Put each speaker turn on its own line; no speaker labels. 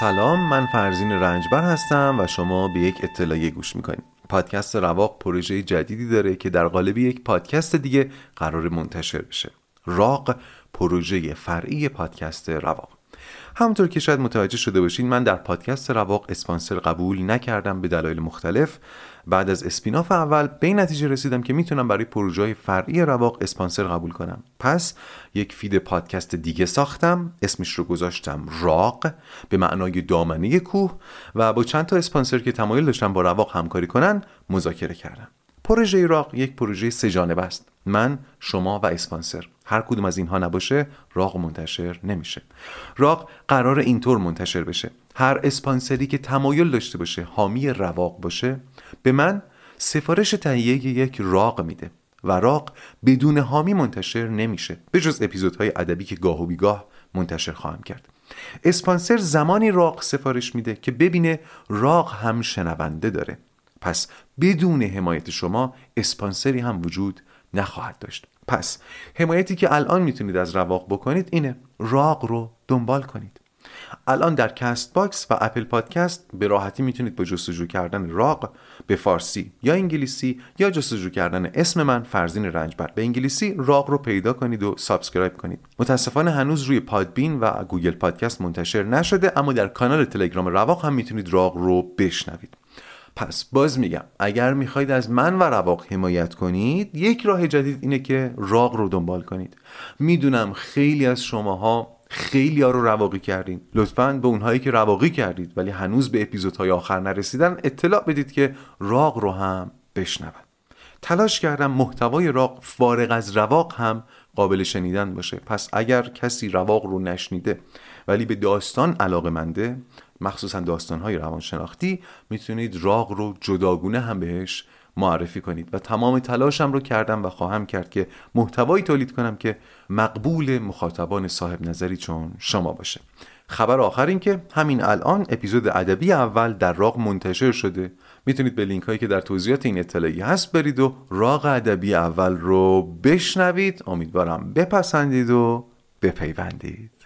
سلام من فرزین رنجبر هستم و شما به یک اطلاعیه گوش می‌کنید. پادکست رواق پروژه جدیدی داره که در قالب یک پادکست دیگه قرار منتشر بشه. راق پروژه فرعی پادکست رواق. همونطور که شاید متوجه شده باشین من در پادکست رواق اسپانسر قبول نکردم به دلایل مختلف. بعد از اسپیناف اول به این نتیجه رسیدم که می‌تونم برای پروژه های فرعی رواق اسپانسر قبول کنم. پس یک فید پادکست دیگه ساختم اسمش رو گذاشتم راق به معنای دامنه کوه و با چند تا اسپانسر که تمایل داشتم با رواق همکاری کنن مذاکره کردم. پروژه راق یک پروژه سه جانبه است. من شما و اسپانسر. هر کدوم از اینها نباشه راق منتشر نمیشه. راق قرار اینطور منتشر بشه. هر اسپانسری که تمایل داشته باشه حامی رواق باشه به من سفارش تهیه یک راق میده رواق بدون حامی منتشر نمیشه. به جز اپیزودهای ادبی که گاه و بیگاه منتشر خواهم کرد. اسپانسر زمانی رواق سفارش میده که ببینه رواق هم شنونده داره. پس بدون حمایت شما اسپانسری هم وجود نخواهد داشت. پس حمایتی که الان می‌تونید از رواق بکنید اینه. رواق رو دنبال کنید. الان در Castbox و Apple Podcast به راحتی می‌تونید با جستجو کردن رواق به فارسی یا انگلیسی یا جستجو کردن اسم من فرزین رنجبر. به انگلیسی رواق رو پیدا کنید و subscribe کنید. متاسفانه هنوز روی Podbean و Google Podcast منتشر نشده اما در کانال تلگرام رواق هم می‌تونید رواق رو بشنوید. پس باز میگم اگر می‌خواید از من و رواق حمایت کنید یک راه جدید اینه که رواق رو دنبال کنید. می‌دونم خیلی از شماها خیلی ها رو رواقی کردین. لطفا به اونهایی که رواقی کردید ولی هنوز به اپیزودهای آخر نرسیدن اطلاع بدید که راق رو هم بشنون تلاش کردم محتوای راق فارغ از رواق هم قابل شنیدن باشه. پس اگر کسی رواق رو نشنیده ولی به داستان علاقه منده مخصوصا داستانهای روانشناختی می‌تونید راق رو جداگونه هم بهش معرفی کنید. و تمام تلاشم رو کردم و خواهم کرد که محتوایی تولید کنم که مقبول مخاطبان صاحب نظری چون شما باشه. خبر آخر این که همین الان اپیزود ادبی اول در راق منتشر شده. می‌تونید به لینک هایی که در توضیحات این اطلاعی هست برید و راق ادبی اول رو بشنوید. امیدوارم بپسندید و بپیوندید.